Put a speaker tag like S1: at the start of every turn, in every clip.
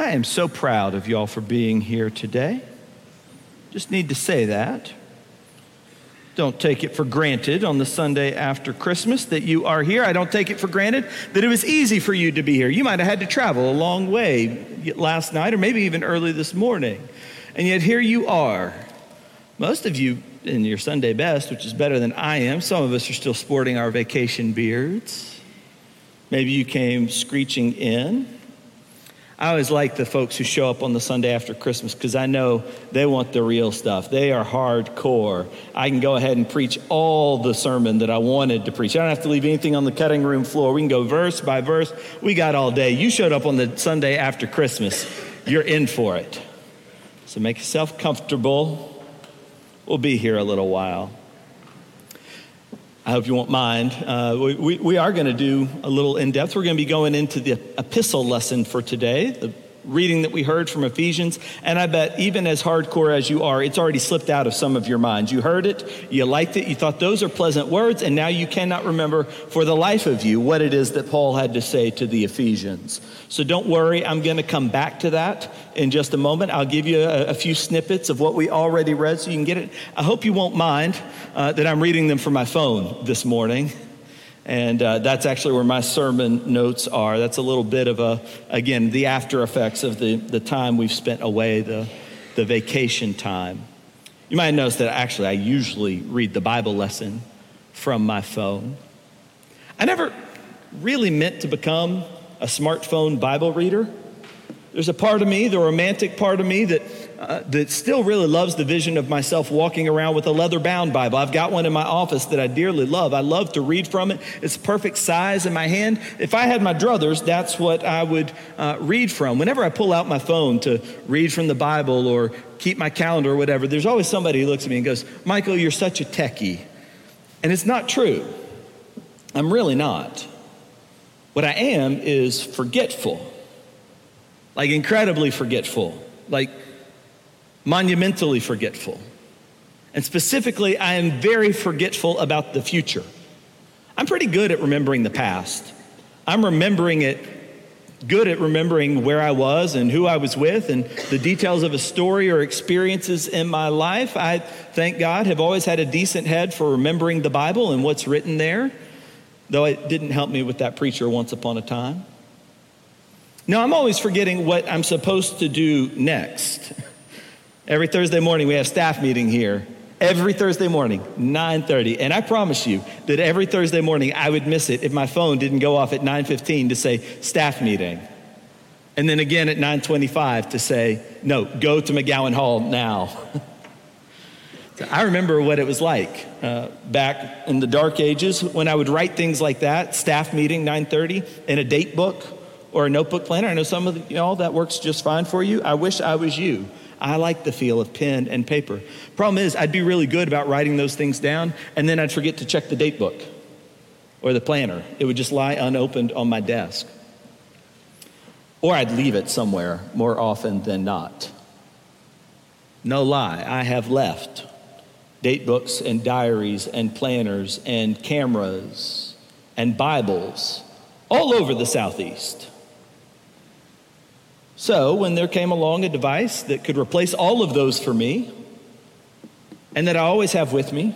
S1: I am so proud of y'all for being here today. Just need to say that. Don't take it for granted on the Sunday after Christmas that you are here. I don't take it for granted that it was easy for you to be here. You might have had to travel a long way last night or maybe even early this morning. And yet here you are. Most of you in your Sunday best, which is better than I am. Some of us are still sporting our vacation beards. Maybe you came screeching in. I always like the folks who show up on the Sunday after Christmas because I know they want the real stuff. They are hardcore. I can go ahead and preach all the sermon that I wanted to preach. I don't have to leave anything on the cutting room floor. We can go verse by verse. We got all day. You showed up on the Sunday after Christmas. You're in for it. So make yourself comfortable. We'll be here a little while. I hope you won't mind. Uh, we, we are going to do a little in depth. We're going to be going into the epistle lesson for today, the reading that we heard from Ephesians. And I bet, even as hardcore as you are, it's already slipped out of some of your minds. You heard it, you liked it, you thought those are pleasant words, and now you cannot remember for the life of you what it is that Paul had to say to the Ephesians. So don't worry, I'm going to come back to that in just a moment. I'll give you a, a few snippets of what we already read so you can get it. I hope you won't mind uh, that I'm reading them from my phone this morning. And uh, that's actually where my sermon notes are. That's a little bit of a, again, the after effects of the, the time we've spent away, the, the vacation time. You might notice that actually I usually read the Bible lesson from my phone. I never really meant to become a smartphone Bible reader. There's a part of me, the romantic part of me, that uh, that still really loves the vision of myself walking around with a leather bound Bible. I've got one in my office that I dearly love. I love to read from it. It's perfect size in my hand. If I had my druthers, that's what I would uh, read from. Whenever I pull out my phone to read from the Bible or keep my calendar or whatever, there's always somebody who looks at me and goes, Michael, you're such a techie. And it's not true. I'm really not. What I am is forgetful, like incredibly forgetful. Like, monumentally forgetful. And specifically, I am very forgetful about the future. I'm pretty good at remembering the past. I'm remembering it, good at remembering where I was and who I was with and the details of a story or experiences in my life. I, thank God, have always had a decent head for remembering the Bible and what's written there, though it didn't help me with that preacher once upon a time. Now, I'm always forgetting what I'm supposed to do next. Every Thursday morning we have staff meeting here. Every Thursday morning, 9:30. And I promise you that every Thursday morning I would miss it if my phone didn't go off at 9:15 to say staff meeting. And then again at 9:25 to say, "No, go to McGowan Hall now." I remember what it was like uh, back in the dark ages when I would write things like that, staff meeting 9:30 in a date book or a notebook planner. I know some of y'all that works just fine for you. I wish I was you. I like the feel of pen and paper. Problem is, I'd be really good about writing those things down, and then I'd forget to check the date book or the planner. It would just lie unopened on my desk. Or I'd leave it somewhere more often than not. No lie, I have left date books and diaries and planners and cameras and Bibles all over the Southeast. So, when there came along a device that could replace all of those for me, and that I always have with me,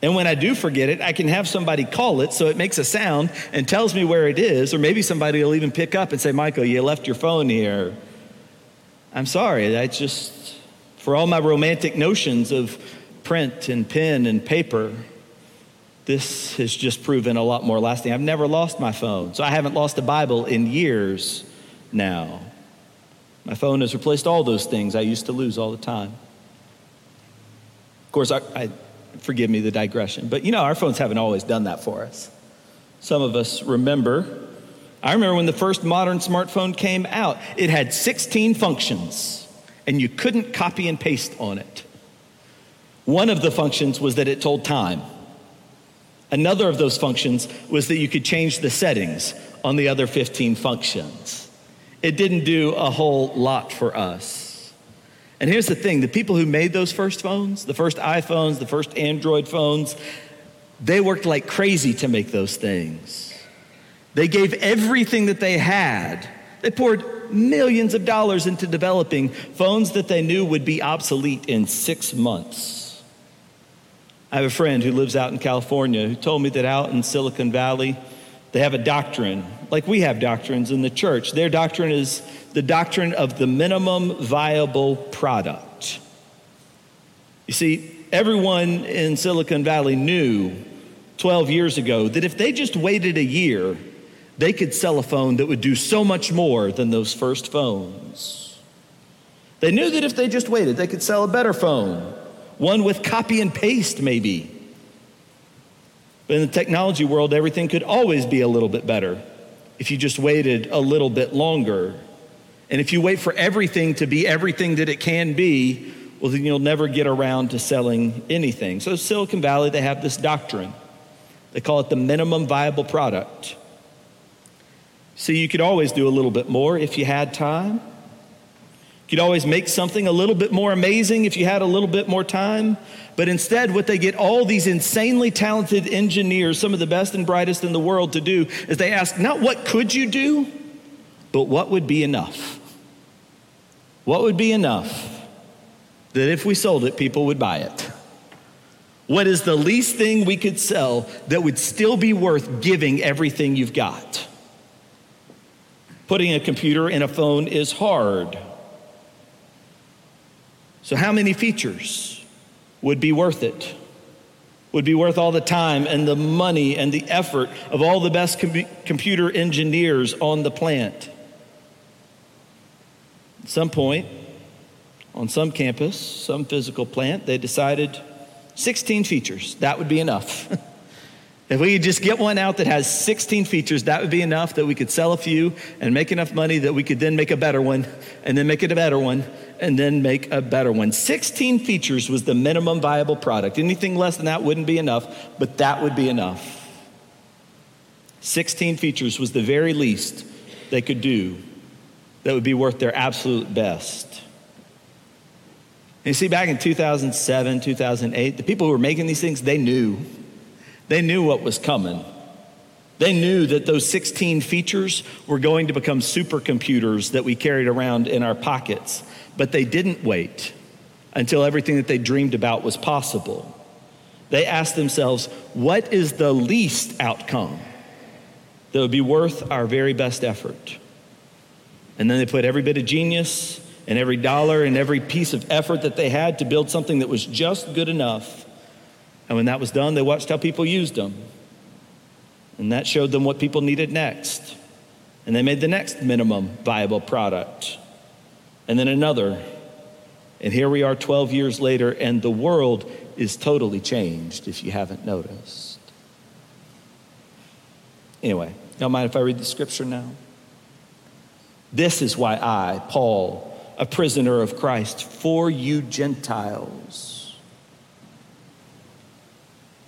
S1: and when I do forget it, I can have somebody call it so it makes a sound and tells me where it is, or maybe somebody will even pick up and say, Michael, you left your phone here. I'm sorry, that's just, for all my romantic notions of print and pen and paper, this has just proven a lot more lasting. I've never lost my phone, so I haven't lost a Bible in years now. My phone has replaced all those things I used to lose all the time. Of course, I, I, forgive me the digression, but you know, our phones haven't always done that for us. Some of us remember. I remember when the first modern smartphone came out, it had 16 functions, and you couldn't copy and paste on it. One of the functions was that it told time. Another of those functions was that you could change the settings on the other 15 functions it didn't do a whole lot for us. And here's the thing the people who made those first phones, the first iPhones, the first Android phones, they worked like crazy to make those things. They gave everything that they had, They poured millions of dollars into developing phones that they knew would be obsolete in six months. I have a friend who lives out in California who told me that out in Silicon Valley, they have a doctrine, like we have doctrines in the church. Their doctrine is the doctrine of the minimum viable product. You see, everyone in Silicon Valley knew 12 years ago that if they just waited a year, they could sell a phone that would do so much more than those first phones. They knew that if they just waited, they could sell a better phone, one with copy and paste, maybe. But in the technology world, everything could always be a little bit better if you just waited a little bit longer. And if you wait for everything to be everything that it can be, well, then you'll never get around to selling anything. So, Silicon Valley, they have this doctrine. They call it the minimum viable product. See, you could always do a little bit more if you had time. You could always make something a little bit more amazing if you had a little bit more time. But instead, what they get all these insanely talented engineers, some of the best and brightest in the world, to do is they ask not what could you do, but what would be enough? What would be enough that if we sold it, people would buy it? What is the least thing we could sell that would still be worth giving everything you've got? Putting a computer in a phone is hard. So, how many features would be worth it? Would be worth all the time and the money and the effort of all the best com- computer engineers on the plant? At some point, on some campus, some physical plant, they decided 16 features, that would be enough. If we could just get one out that has 16 features, that would be enough that we could sell a few and make enough money that we could then make a better one, and then make it a better one, and then make a better one. 16 features was the minimum viable product. Anything less than that wouldn't be enough, but that would be enough. 16 features was the very least they could do that would be worth their absolute best. And you see, back in 2007, 2008, the people who were making these things, they knew. They knew what was coming. They knew that those 16 features were going to become supercomputers that we carried around in our pockets, but they didn't wait until everything that they dreamed about was possible. They asked themselves, what is the least outcome that would be worth our very best effort? And then they put every bit of genius and every dollar and every piece of effort that they had to build something that was just good enough and when that was done, they watched how people used them. And that showed them what people needed next. And they made the next minimum viable product. And then another. And here we are 12 years later, and the world is totally changed if you haven't noticed. Anyway, y'all mind if I read the scripture now? This is why I, Paul, a prisoner of Christ, for you Gentiles,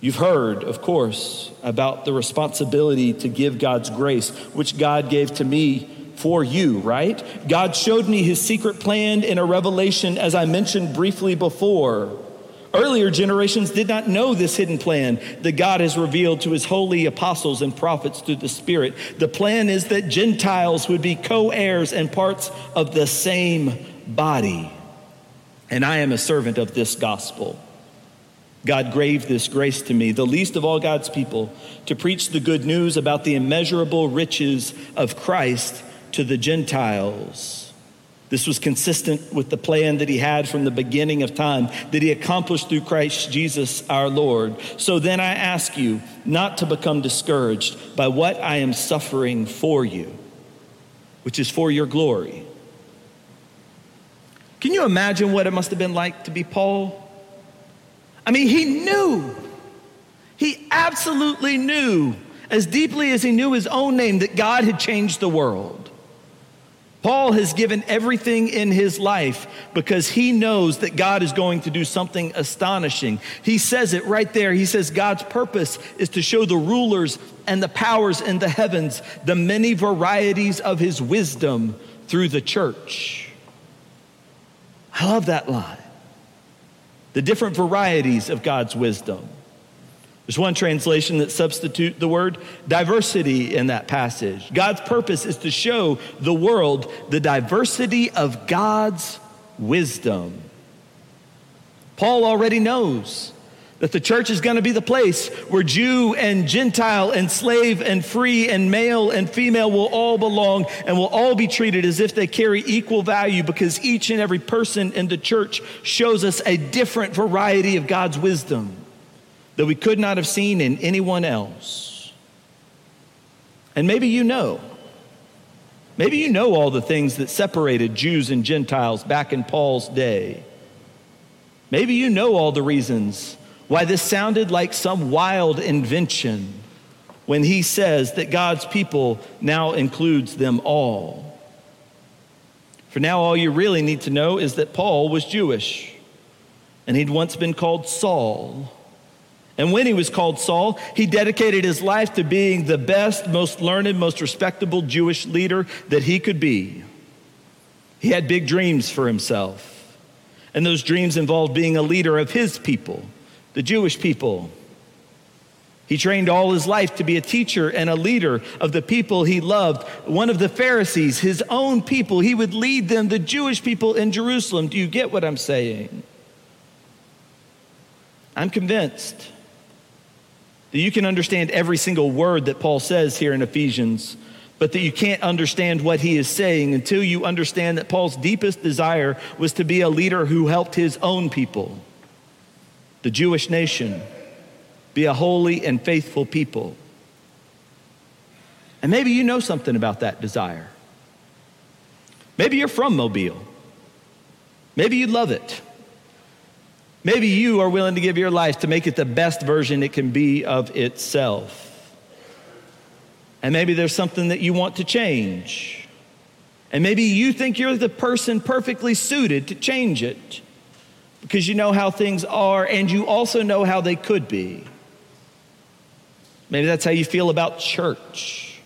S1: You've heard, of course, about the responsibility to give God's grace, which God gave to me for you, right? God showed me his secret plan in a revelation, as I mentioned briefly before. Earlier generations did not know this hidden plan that God has revealed to his holy apostles and prophets through the Spirit. The plan is that Gentiles would be co heirs and parts of the same body. And I am a servant of this gospel. God gave this grace to me, the least of all God's people, to preach the good news about the immeasurable riches of Christ to the Gentiles. This was consistent with the plan that he had from the beginning of time, that he accomplished through Christ Jesus our Lord. So then I ask you not to become discouraged by what I am suffering for you, which is for your glory. Can you imagine what it must have been like to be Paul? I mean, he knew, he absolutely knew, as deeply as he knew his own name, that God had changed the world. Paul has given everything in his life because he knows that God is going to do something astonishing. He says it right there. He says God's purpose is to show the rulers and the powers in the heavens the many varieties of his wisdom through the church. I love that line the different varieties of God's wisdom. There's one translation that substitute the word diversity in that passage. God's purpose is to show the world the diversity of God's wisdom. Paul already knows that the church is going to be the place where Jew and Gentile and slave and free and male and female will all belong and will all be treated as if they carry equal value because each and every person in the church shows us a different variety of God's wisdom that we could not have seen in anyone else. And maybe you know. Maybe you know all the things that separated Jews and Gentiles back in Paul's day. Maybe you know all the reasons why this sounded like some wild invention when he says that God's people now includes them all. For now, all you really need to know is that Paul was Jewish, and he'd once been called Saul. And when he was called Saul, he dedicated his life to being the best, most learned, most respectable Jewish leader that he could be. He had big dreams for himself, and those dreams involved being a leader of his people the Jewish people. He trained all his life to be a teacher and a leader of the people he loved. One of the Pharisees, his own people, he would lead them, the Jewish people in Jerusalem. Do you get what I'm saying? I'm convinced that you can understand every single word that Paul says here in Ephesians, but that you can't understand what he is saying until you understand that Paul's deepest desire was to be a leader who helped his own people the Jewish nation, be a holy and faithful people. And maybe you know something about that desire. Maybe you're from Mobile. Maybe you love it. Maybe you are willing to give your life to make it the best version it can be of itself. And maybe there's something that you want to change. And maybe you think you're the person perfectly suited to change it because you know how things are and you also know how they could be. Maybe that's how you feel about church.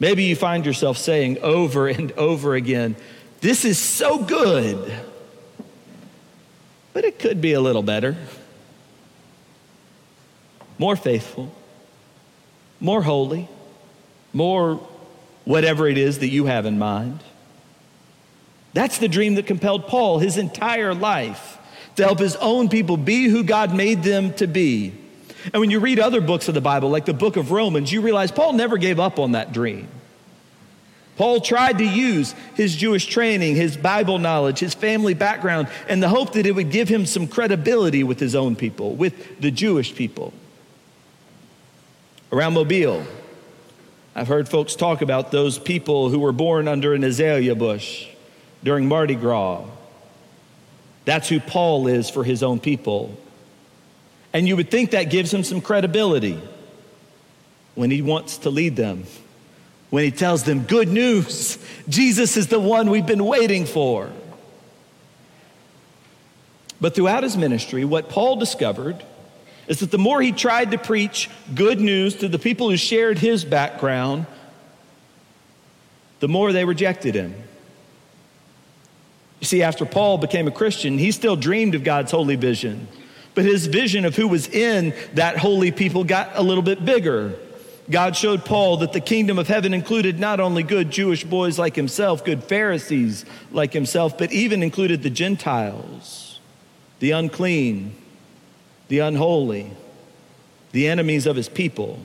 S1: Maybe you find yourself saying over and over again, This is so good, but it could be a little better, more faithful, more holy, more whatever it is that you have in mind. That's the dream that compelled Paul his entire life to help his own people be who God made them to be. And when you read other books of the Bible, like the book of Romans, you realize Paul never gave up on that dream. Paul tried to use his Jewish training, his Bible knowledge, his family background, and the hope that it would give him some credibility with his own people, with the Jewish people. Around Mobile, I've heard folks talk about those people who were born under an azalea bush during Mardi Gras. That's who Paul is for his own people. And you would think that gives him some credibility when he wants to lead them, when he tells them, Good news, Jesus is the one we've been waiting for. But throughout his ministry, what Paul discovered is that the more he tried to preach good news to the people who shared his background, the more they rejected him. You see, after Paul became a Christian, he still dreamed of God's holy vision. But his vision of who was in that holy people got a little bit bigger. God showed Paul that the kingdom of heaven included not only good Jewish boys like himself, good Pharisees like himself, but even included the Gentiles, the unclean, the unholy, the enemies of his people.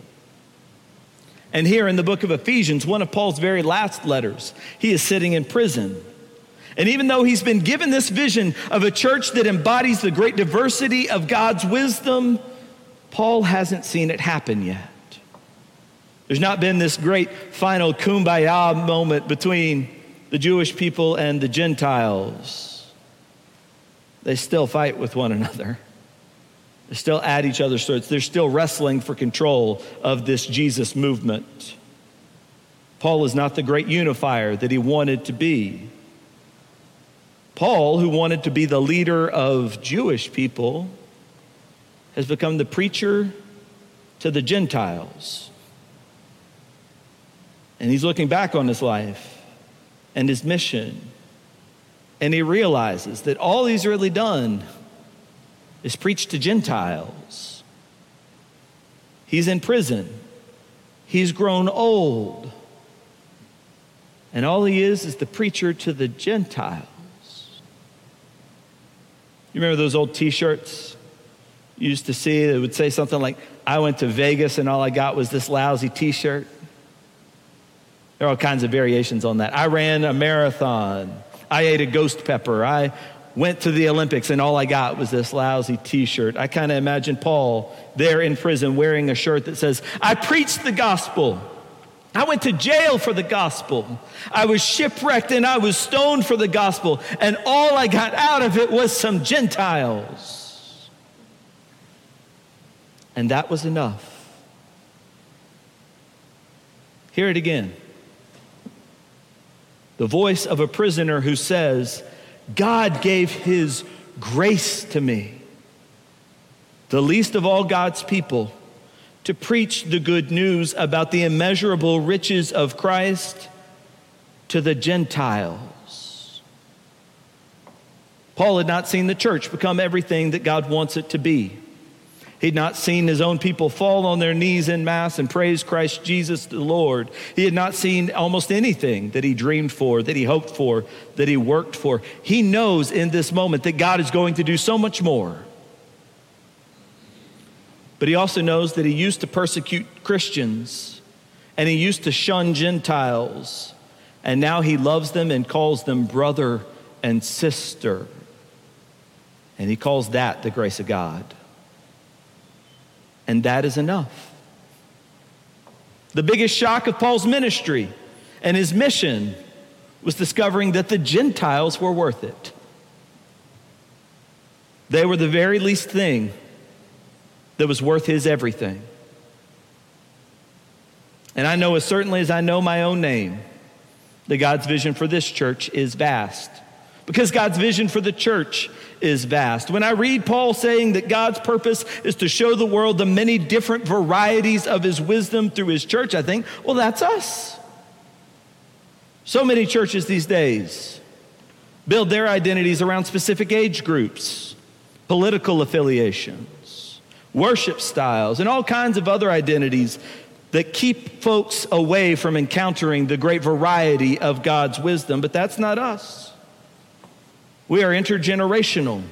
S1: And here in the book of Ephesians, one of Paul's very last letters, he is sitting in prison. And even though he's been given this vision of a church that embodies the great diversity of God's wisdom, Paul hasn't seen it happen yet. There's not been this great final kumbaya moment between the Jewish people and the Gentiles. They still fight with one another. They're still at each other's throats. They're still wrestling for control of this Jesus movement. Paul is not the great unifier that he wanted to be. Paul, who wanted to be the leader of Jewish people, has become the preacher to the Gentiles. And he's looking back on his life and his mission. And he realizes that all he's really done is preach to Gentiles. He's in prison. He's grown old. And all he is is the preacher to the Gentiles. You remember those old t shirts you used to see that would say something like, I went to Vegas and all I got was this lousy t shirt? There are all kinds of variations on that. I ran a marathon. I ate a ghost pepper. I went to the Olympics and all I got was this lousy t shirt. I kind of imagine Paul there in prison wearing a shirt that says, I preached the gospel. I went to jail for the gospel. I was shipwrecked and I was stoned for the gospel. And all I got out of it was some Gentiles. And that was enough. Hear it again. The voice of a prisoner who says, God gave his grace to me, the least of all God's people, to preach the good news about the immeasurable riches of Christ to the Gentiles. Paul had not seen the church become everything that God wants it to be. He'd not seen his own people fall on their knees in mass and praise Christ Jesus the Lord. He had not seen almost anything that he dreamed for, that he hoped for, that he worked for. He knows in this moment that God is going to do so much more. But he also knows that he used to persecute Christians and he used to shun Gentiles. And now he loves them and calls them brother and sister. And he calls that the grace of God and that is enough. The biggest shock of Paul's ministry and his mission was discovering that the Gentiles were worth it. They were the very least thing that was worth his everything. And I know as certainly as I know my own name that God's vision for this church is vast because God's vision for the church is vast. When I read Paul saying that God's purpose is to show the world the many different varieties of his wisdom through his church, I think, well, that's us. So many churches these days build their identities around specific age groups, political affiliations, worship styles, and all kinds of other identities that keep folks away from encountering the great variety of God's wisdom, but that's not us. We are intergenerational.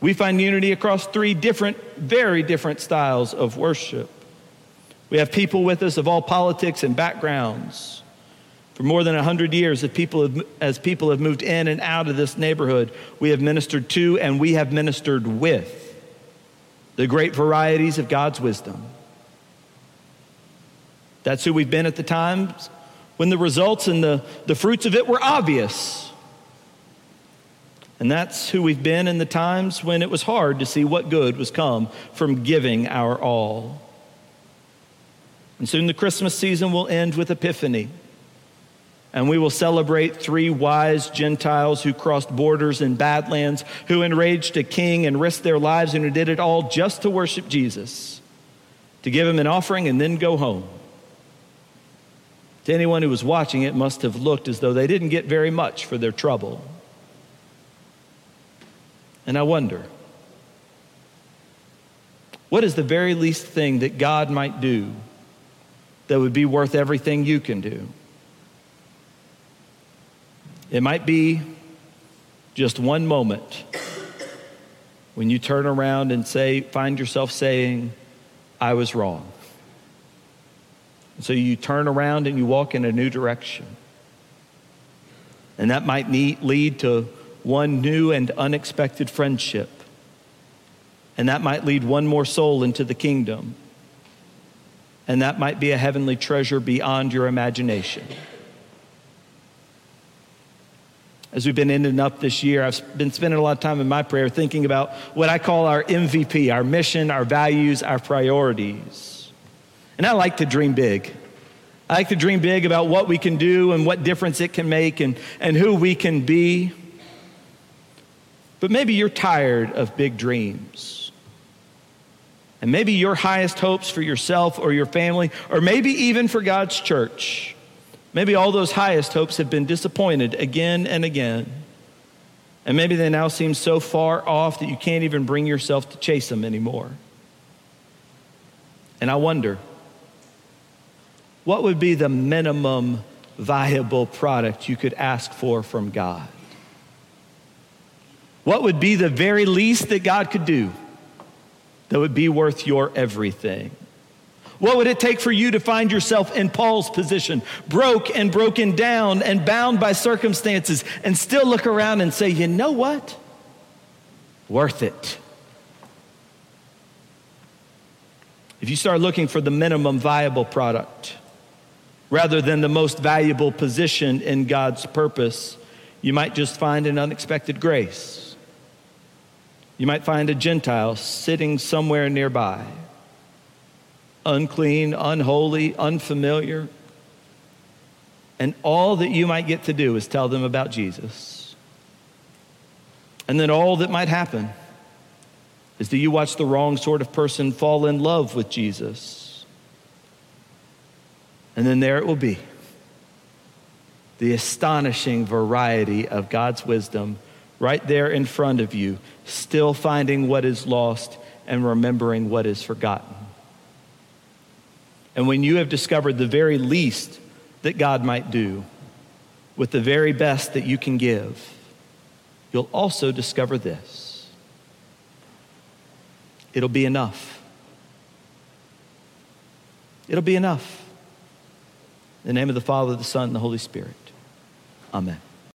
S1: We find unity across three different, very different styles of worship. We have people with us of all politics and backgrounds. For more than 100 years, as people, have, as people have moved in and out of this neighborhood, we have ministered to and we have ministered with the great varieties of God's wisdom. That's who we've been at the times when the results and the, the fruits of it were obvious. And that's who we've been in the times when it was hard to see what good was come from giving our all. And soon the Christmas season will end with Epiphany. And we will celebrate three wise Gentiles who crossed borders in Badlands, who enraged a king and risked their lives, and who did it all just to worship Jesus, to give him an offering and then go home. To anyone who was watching it, must have looked as though they didn't get very much for their trouble. And I wonder what is the very least thing that God might do that would be worth everything you can do? It might be just one moment when you turn around and say, find yourself saying, I was wrong. So you turn around and you walk in a new direction. And that might need, lead to one new and unexpected friendship. And that might lead one more soul into the kingdom. And that might be a heavenly treasure beyond your imagination. As we've been ending up this year, I've been spending a lot of time in my prayer thinking about what I call our MVP, our mission, our values, our priorities. And I like to dream big. I like to dream big about what we can do and what difference it can make and, and who we can be. But maybe you're tired of big dreams. And maybe your highest hopes for yourself or your family, or maybe even for God's church, maybe all those highest hopes have been disappointed again and again. And maybe they now seem so far off that you can't even bring yourself to chase them anymore. And I wonder, what would be the minimum viable product you could ask for from God? What would be the very least that God could do that would be worth your everything? What would it take for you to find yourself in Paul's position, broke and broken down and bound by circumstances, and still look around and say, you know what? Worth it. If you start looking for the minimum viable product rather than the most valuable position in God's purpose, you might just find an unexpected grace. You might find a Gentile sitting somewhere nearby unclean, unholy, unfamiliar. And all that you might get to do is tell them about Jesus. And then all that might happen is that you watch the wrong sort of person fall in love with Jesus. And then there it will be the astonishing variety of God's wisdom right there in front of you, still finding what is lost and remembering what is forgotten. And when you have discovered the very least that God might do with the very best that you can give, you'll also discover this it'll be enough. It'll be enough. In the name of the Father, the Son, and the Holy Spirit. Amen.